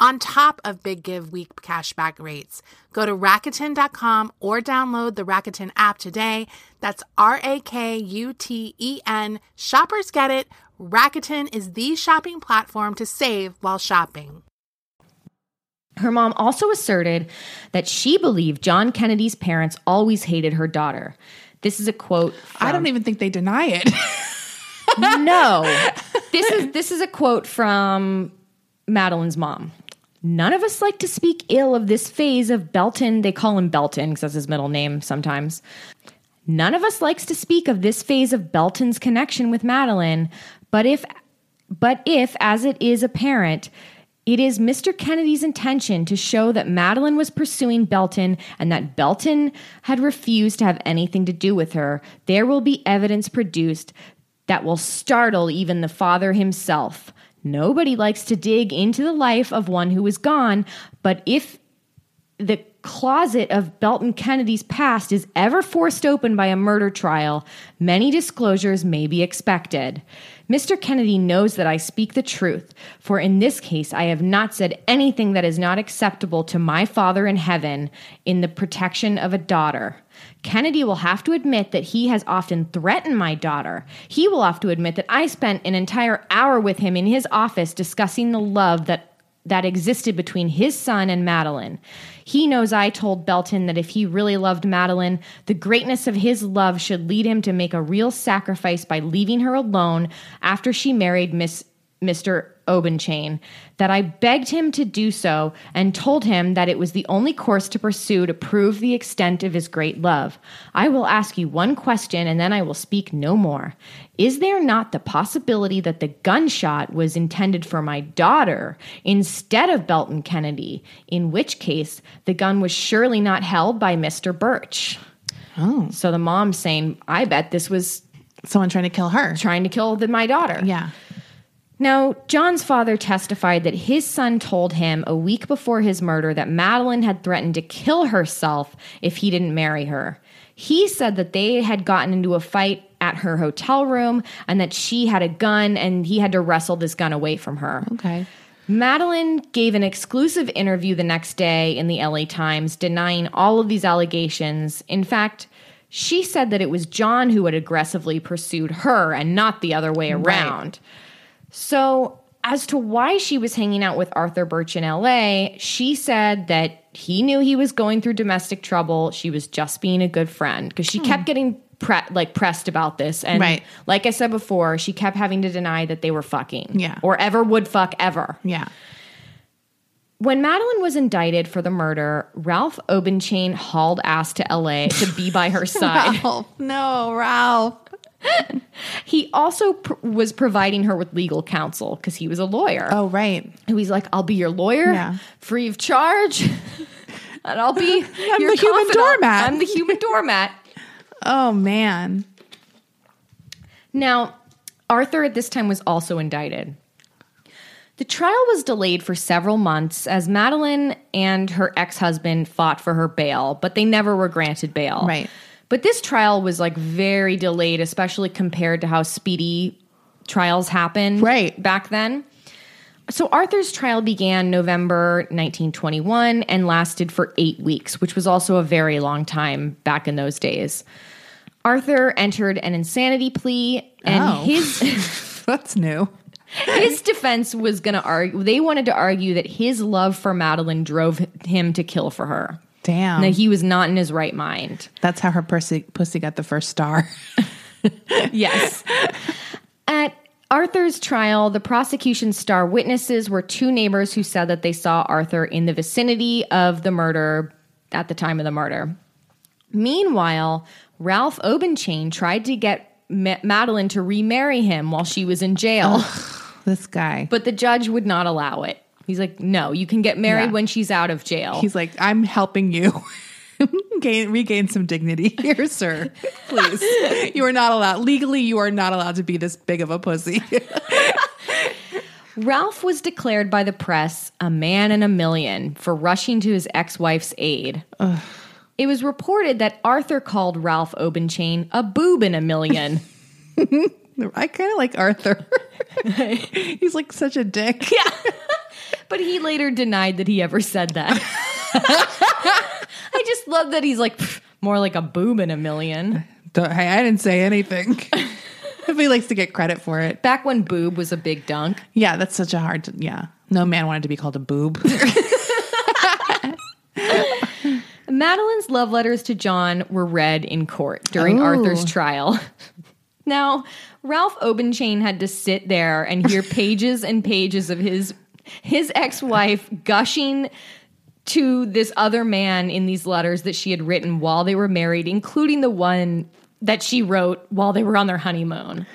on top of Big Give Week cashback rates. Go to Rakuten.com or download the Rakuten app today. That's R A K U T E N. Shoppers get it. Rakuten is the shopping platform to save while shopping. Her mom also asserted that she believed John Kennedy's parents always hated her daughter. This is a quote. I don't even think they deny it. no. This is this is a quote from Madeline's mom. None of us like to speak ill of this phase of Belton. They call him Belton because that's his middle name sometimes. None of us likes to speak of this phase of Belton's connection with Madeline, but if but if as it is apparent it is Mr. Kennedy's intention to show that Madeline was pursuing Belton and that Belton had refused to have anything to do with her. There will be evidence produced that will startle even the father himself. Nobody likes to dig into the life of one who is gone, but if the closet of Belton Kennedy's past is ever forced open by a murder trial, many disclosures may be expected. Mr. Kennedy knows that I speak the truth, for in this case I have not said anything that is not acceptable to my Father in heaven in the protection of a daughter. Kennedy will have to admit that he has often threatened my daughter. He will have to admit that I spent an entire hour with him in his office discussing the love that that existed between his son and Madeline. He knows I told Belton that if he really loved Madeline, the greatness of his love should lead him to make a real sacrifice by leaving her alone after she married Miss Mr. Obenchain, that I begged him to do so and told him that it was the only course to pursue to prove the extent of his great love. I will ask you one question and then I will speak no more. Is there not the possibility that the gunshot was intended for my daughter instead of Belton Kennedy, in which case the gun was surely not held by Mr. Burch? Oh. So the mom's saying, I bet this was Someone trying to kill her. trying to kill the, my daughter. Yeah. Now, John's father testified that his son told him a week before his murder that Madeline had threatened to kill herself if he didn't marry her. He said that they had gotten into a fight at her hotel room and that she had a gun and he had to wrestle this gun away from her. Okay. Madeline gave an exclusive interview the next day in the LA Times denying all of these allegations. In fact, she said that it was John who had aggressively pursued her and not the other way around. So, as to why she was hanging out with Arthur Burch in LA, she said that he knew he was going through domestic trouble. She was just being a good friend because she kept hmm. getting pre- like pressed about this and Right. like I said before, she kept having to deny that they were fucking. Yeah. Or ever would fuck ever. Yeah. When Madeline was indicted for the murder, Ralph Obenchain hauled ass to LA to be by her side. Ralph. No, Ralph. He also pr- was providing her with legal counsel because he was a lawyer. Oh, right. And he's like, I'll be your lawyer, Yeah. free of charge, and I'll be I'm your the human doormat." I'm the human doormat. Oh, man. Now, Arthur at this time was also indicted. The trial was delayed for several months as Madeline and her ex husband fought for her bail, but they never were granted bail. Right. But this trial was like very delayed, especially compared to how speedy trials happened Right. back then. So Arthur's trial began November 1921 and lasted for eight weeks, which was also a very long time back in those days. Arthur entered an insanity plea, and Oh. his That's new. his defense was going to argue. They wanted to argue that his love for Madeline drove him to kill for her. Damn. That he was not in his right mind. That's how her pussy, pussy got the first star. Yes. At Arthur's trial, the prosecution's star witnesses were two neighbors who said that they saw Arthur in the vicinity of the murder at the time of the murder. Meanwhile, Ralph Obenchain tried to get Ma- Madeline to remarry him while she was in jail, this guy. but the judge would not allow it. He's like, no, you can get married Yeah. when she's out of jail. He's like, I'm helping you gain regain some dignity here, sir. Please. you are not allowed legally you are not allowed to be this big of a pussy. Ralph was declared by the press a man in a million for rushing to his ex wife's aid. It was reported that Arthur called Ralph Obenchain a boob in a million. I kind of like Arthur. He's like such a dick. yeah. But he later denied that he ever said that. I just love that he's like, more like a boob in a million. Don't- Hey, I didn't say anything. if he likes to get credit for it. Back when boob was a big dunk. Yeah, that's such a hard yeah. No man wanted to be called a boob. Madeline's love letters to John were read in court during Ooh. Arthur's trial. now, Ralph Obenchain had to sit there and hear pages and pages of his his ex-wife gushing to this other man in these letters that she had written while they were married, including the one that she wrote while they were on their honeymoon.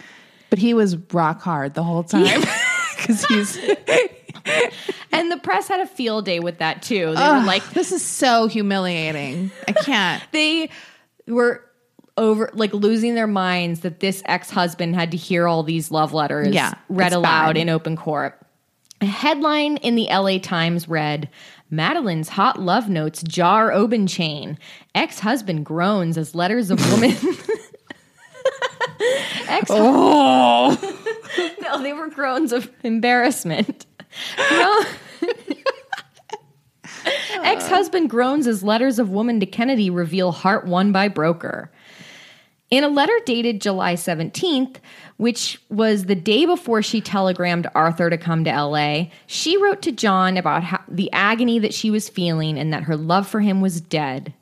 but he was rock hard the whole time. Cuz he's And the press had a field day with that too. They were like, this is so humiliating. I can't. they were over like losing their minds that this ex-husband had to hear all these love letters Yeah, read aloud bad. in open court. A headline in the LA Times read Madeline's hot love notes jar Obenchain. Ex-husband groans as letters of woman Ex Oh. No, they were groans of embarrassment. Gro- Ex husband groans as letters of woman to Kennedy reveal heart won by broker. In a letter dated July 17th, which was the day before she telegrammed Arthur to come to LA, she wrote to John about how, the agony that she was feeling and that her love for him was dead.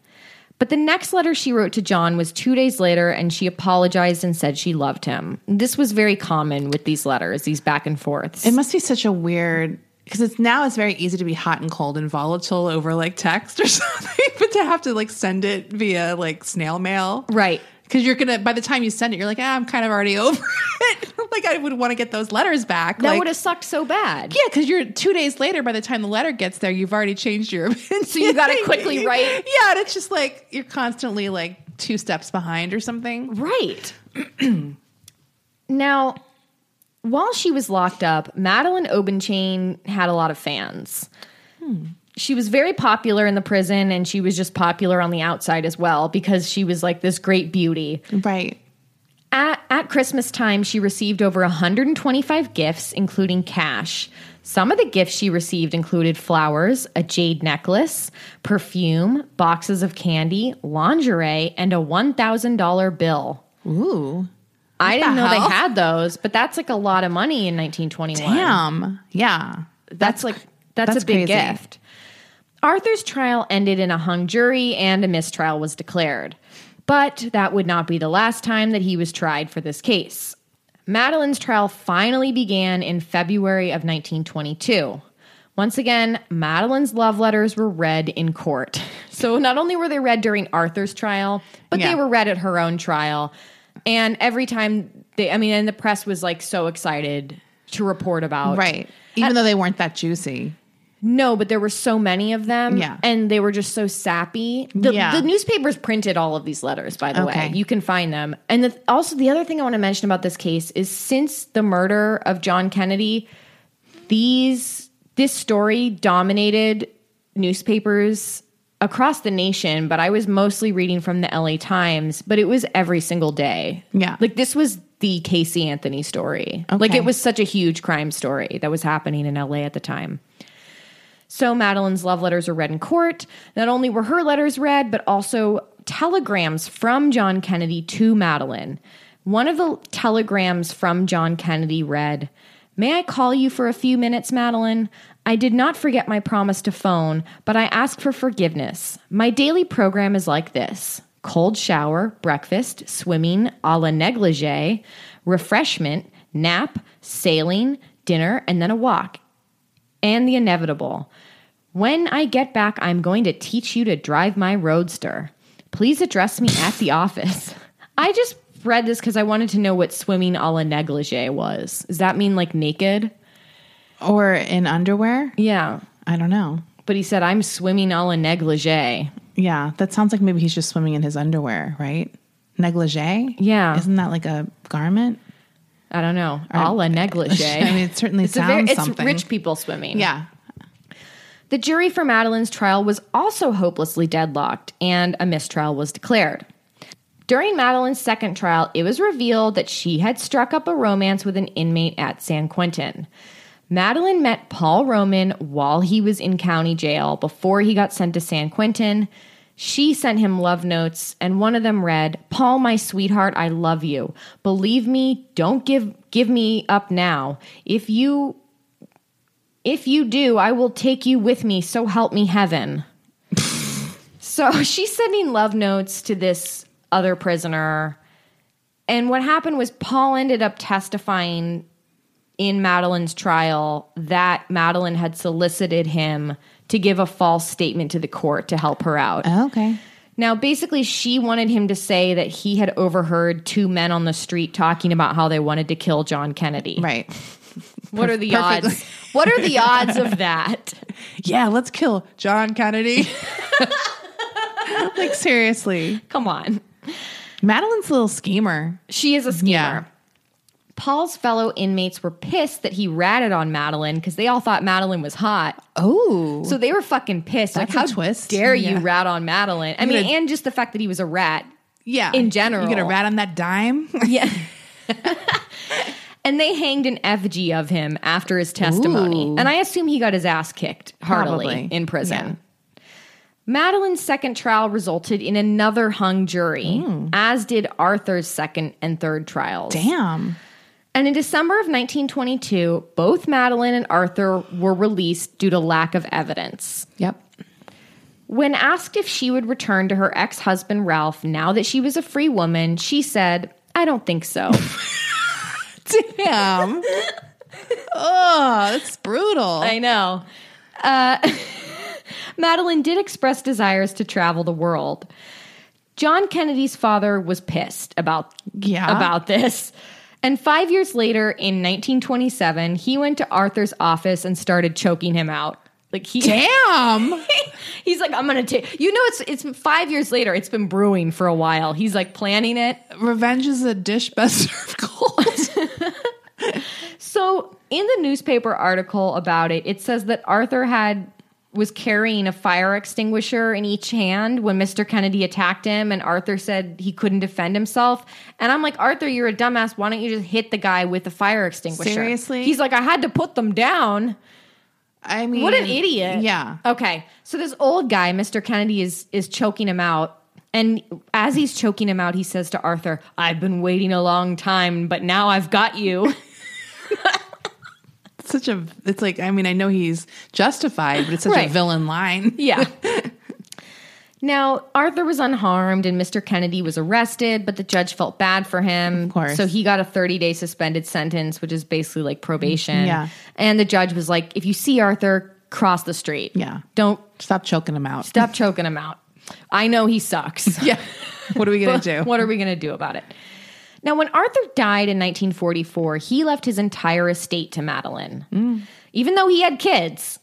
But the next letter she wrote to John was two days later, and she apologized and said she loved him. This was very common with these letters, these back and forths. It must be such a weird because it's now it's very easy to be hot and cold and volatile over like text or something, but to have to like send it via like snail mail, right. Because you're gonna by the time you send it, you're like, ah, I'm kind of already over it. like I would want to get those letters back. That like, would have sucked so bad. yeah, because you're two days later. By the time the letter gets there, you've already changed your opinion. So you gotta quickly write- Yeah, and it's just like you're constantly like two steps behind or something. Right. now, while she was locked up, Madeline Obenchain had a lot of fans. She was very popular in the prison and she was just popular on the outside as well because she was like this great beauty. Right. At, at Christmas time, she received over 125 gifts, including cash. Some of the gifts she received included flowers, a jade necklace, perfume, boxes of candy, lingerie, and a $1,000 bill. Ooh. I didn't the know hell? they had those, but that's like a lot of money in 1921. Damn. Yeah. That's like that's, that's a big crazy. gift. Arthur's trial ended in a hung jury and a mistrial was declared. But that would not be the last time that he was tried for this case. Madeline's trial finally began in February of 1922. Once again, Madeline's love letters were read in court. So not only were they read during Arthur's trial, but they were read at her own trial. And every time they, I mean, and the press was like so excited to report about. Right. Even though they weren't that juicy. No, but there were so many of them. Yeah. And they were just so sappy. The, Yeah. the newspapers printed all of these letters, by the Okay. way. You can find them. And the, also, the other thing I want to mention about this case is since the murder of John Kennedy, these this story dominated newspapers across the nation, but I was mostly reading from the LA Times, but it was every single day. Yeah. Like this was the Casey Anthony story. Like it was such a huge crime story that was happening in LA at the time. So Madeline's love letters are read in court. Not only were her letters read, but also telegrams from John Kennedy to Madeline. One of the telegrams from John Kennedy read, May I call you for a few minutes, Madeline? I did not forget my promise to phone, but I ask for forgiveness. My daily program is like this cold shower, breakfast, swimming a la negligee, refreshment, nap, sailing, dinner, and then a walk and the inevitable. When I get back, I'm going to teach you to drive my roadster. Please address me at the office. I just read this because I wanted to know what swimming a la negligee was. Does that mean like naked? Or in underwear? Yeah. I don't know. But he said, I'm swimming a la negligee. Yeah. That sounds like maybe he's just swimming in his underwear, right? Negligee? Yeah. Isn't that like a garment? I don't know. A la negligee. I mean, it certainly it's, a sounds very, it's something. rich people swimming. Yeah. The jury for Madeline's trial was also hopelessly deadlocked, and a mistrial was declared. During Madeline's second trial, it was revealed that she had struck up a romance with an inmate at San Quentin. Madeline met Paul Roman while he was in county jail before he got sent to San Quentin. She sent him love notes, and one of them read, Paul, my sweetheart, I love you. Believe me, don't give give me up now. If you if you do, I will take you with me, so help me heaven. so she's sending love notes to this other prisoner. And what happened was Paul ended up testifying in Madeline's trial that Madeline had solicited him to give a false statement to the court to help her out. Oh, okay. Now, basically, she wanted him to say that he had overheard two men on the street talking about how they wanted to kill John Kennedy. Right. What are the Perfectly. odds? What are the odds of that? Yeah, let's kill John Kennedy. like seriously. Come on. Madeline's a little schemer. She is a schemer. Yeah. Paul's fellow inmates were pissed that he ratted on Madeline because they all thought Madeline was hot. Oh. So they were fucking pissed. That's like, how twist. dare you rat on Madeline? I You're mean, gonna- and just the fact that he was a rat. yeah. in general. You get a rat on that dime? Yeah. and they hanged an effigy of him after his testimony. Ooh. And I assume he got his ass kicked heartily Probably. in prison. Madeline's second trial resulted in another hung jury, hmm. as did Arthur's second and third trials. Damn. And in December of 1922, both Madeline and Arthur were released due to lack of evidence. Yep. When asked if she would return to her ex husband Ralph now that she was a free woman, she said, I don't think so. Damn. oh, that's brutal. I know. Uh, Madeline did express desires to travel the world. John Kennedy's father was pissed about Yeah. about this. And 5 years later in 1927, he went to Arthur's office and started choking him out. Like he Damn. He's like I'm going to take You know it's it's 5 years later. It's been brewing for a while. He's like planning it. Revenge is a dish best served cold. So, in the newspaper article about it, it says that Arthur had was carrying a fire extinguisher in each hand when Mr. Kennedy attacked him and Arthur said he couldn't defend himself. And I'm like, "Arthur, you're a dumbass. Why don't you just hit the guy with the fire extinguisher?" Seriously? He's like, "I had to put them down." I mean, What an idiot. Yeah. Okay. So this old guy, Mr. Kennedy is is choking him out. And as he's choking him out, he says to Arthur, "I've been waiting a long time, but now I've got you." Such a. It's like I mean I know he's justified, but it's such Right. a villain line. Yeah. now, Arthur was unharmed and Mr. Kennedy was arrested, but the judge felt bad for him. Of course. So he got a 30 day suspended sentence, which is basically like probation. Yeah. And the judge was like, if you see Arthur, cross the street. Yeah. Don't Stop choking him out. stop choking him out. I know he sucks. Yeah. What are we gonna do? what are we going to do about it? Now, when Arthur died in 1944, he left his entire estate to Madeline, Mm. even though he had kids.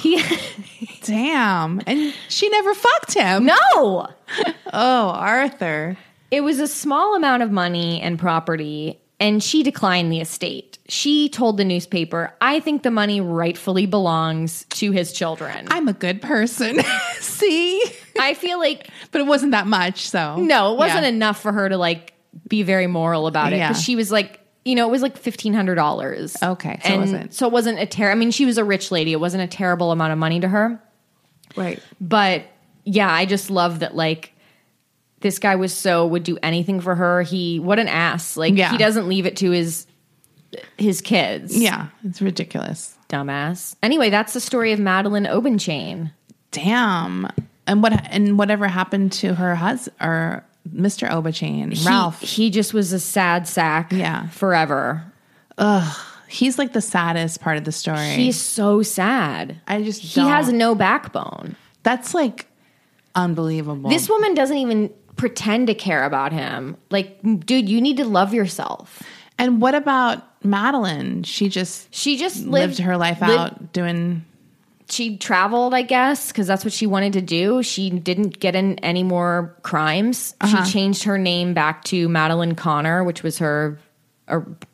He Damn. And she never fucked him. no. Oh, Arthur. It was a small amount of money and property, and she declined the estate. She told the newspaper, I think the money rightfully belongs to his children. I'm a good person. See? I feel like, But it wasn't that much, so no, it wasn't Yeah. enough for her to like be very moral about it. Yeah. She was like, you know, it was like fifteen hundred dollars. Okay, so it and wasn't- so it wasn't a ter- I mean, she was a rich lady. It wasn't a terrible amount of money to her. Right. But yeah, I just love that like this guy was so would do anything for her. He what an ass. Like Yeah. he doesn't leave it to his his kids. Yeah. It's ridiculous. Dumbass. Anyway, that's the story of Madeline Obenchain. Damn. And what and whatever happened to her husband or Mr. Obenchain, He- Ralph? He, just was a sad sack Yeah. forever. Ugh. he's like the saddest part of the story. He's so sad. I just he has don't- no backbone. That's like unbelievable. This woman doesn't even pretend to care about him. Like, dude, you need to love yourself. and what about Madeline? She just She just lived, lived, her life lived- out doing she traveled, I guess, because that's what she wanted to do. She didn't get in any more crimes. Uh-huh. She changed her name back to Madeline Connor, which was her,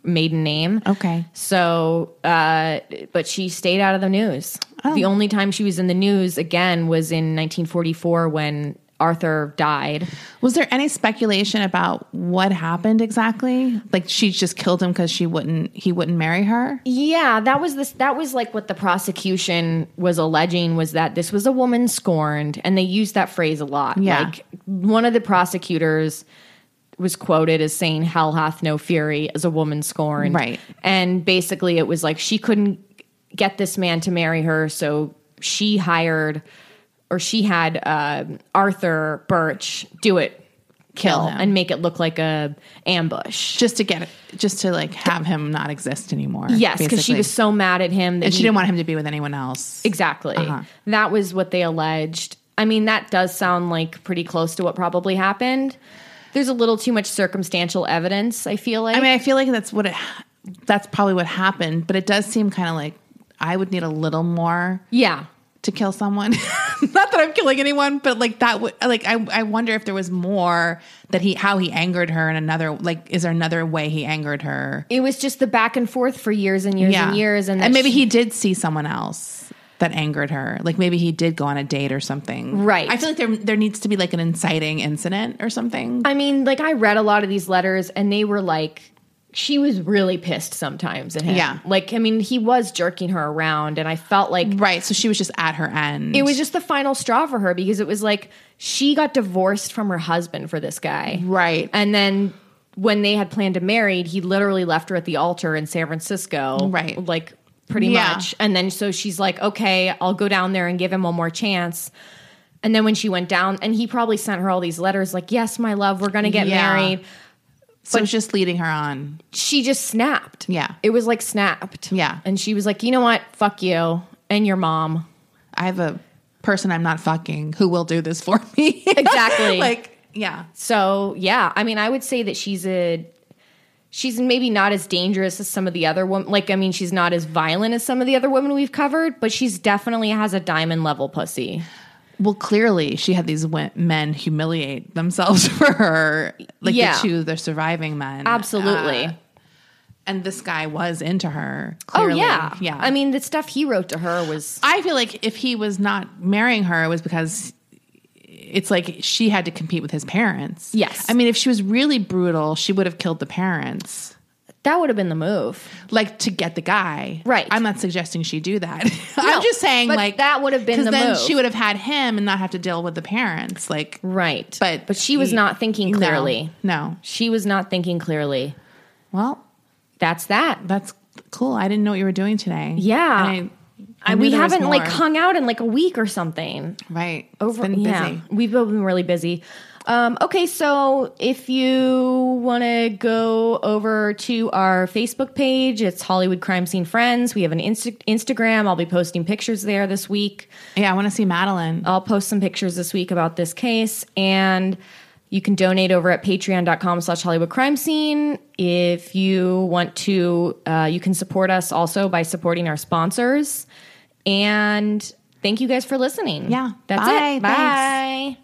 maiden name. Okay. So, uh, but she stayed out of the news. Oh. The only time she was in the news again was in 1944 when Arthur died. Was there any speculation about what happened exactly? Like she just killed him because she wouldn't he wouldn't marry her? Yeah, that was this. That was like what the prosecution was alleging was that this was a woman scorned, and they used that phrase a lot. Yeah. Like one of the prosecutors was quoted as saying, "Hell hath no fury" as a woman scorned, Right. And basically, it was like she couldn't get this man to marry her, so she hired or she had uh, Arthur Burch do it. Kill, him. and make it look like a ambush. Just to get it just to like have him not exist anymore. Yes, because she was so mad at him that and she he- didn't want him to be with anyone else. Exactly. Uh-huh. That was what they alleged. I mean, that does sound like pretty close to what probably happened. There's a little too much circumstantial evidence, I feel like. I mean, I feel like that's what it that's probably what happened, but it does seem kind of like I would need a little more yeah. To kill someone. Not that I'm killing anyone, but like that would like I I wonder if there was more that he how he angered her and another like is there another way he angered her? It was just the back and forth for years and years and years. And, that maybe she- he did see someone else that angered her. Like maybe he did go on a date or something. Right. I feel like there there needs to be like an inciting incident or something. I mean, like, I read a lot of these letters and they were like, she was really pissed sometimes at him. Yeah. Like, I mean, he was jerking her around, and I felt like right. So she was just at her end. it was just the final straw for her because it was like she got divorced from her husband for this guy. Right. And then when they had planned to marry, he literally left her at the altar in San Francisco. Right. Like pretty Yeah. much. And then so she's like, okay, I'll go down there and give him one more chance. And then when she went down, and he probably sent her all these letters like, yes, my love, we're going to get Yeah. married. So was just leading her on. She just snapped. Yeah. It was like snapped. Yeah. And she was like, you know what? Fuck you and your mom. I have a person I'm not fucking who will do this for me. Exactly. like, yeah. So yeah, I mean, I would say that she's a she's maybe not as dangerous as some of the other women. Like, I mean, she's not as violent as some of the other women we've covered, but she's definitely has a diamond level pussy. Well, clearly she had these men humiliate themselves for her, like Yeah. the two, the surviving men. Absolutely. Uh, and this guy was into her. Oh Clearly. yeah, yeah. I mean, the stuff he wrote to her was I feel like if he was not marrying her, it was because it's like she had to compete with his parents. Yes. I mean, if she was really brutal, she would have killed the parents. That would have been the move. Like to get the guy, Right. I'm not suggesting she do that. No, I'm just saying, but like that would have been the then move. she would have had him and not have to deal with the parents. Like, Right, but but she was he- not thinking no, clearly. No, She was not thinking clearly. Well, That's that. that's cool. I didn't know what you were doing today. Yeah. And I, I I, knew we there was haven't like more. hung out in like a week or something. right Over It's been busy. yeah, we've both been really busy. Um, okay, so if you want to go over to our Facebook page, it's Hollywood Crime Scene Friends. We have an Insta- Instagram. I'll be posting pictures there this week. Yeah, I want to see Madeline. I'll post some pictures this week about this case and you can donate over at patreon.com slash hollywood crime scene if you want to uh, you can support us also by supporting our sponsors and thank you guys for listening Yeah. that's Bye. it bye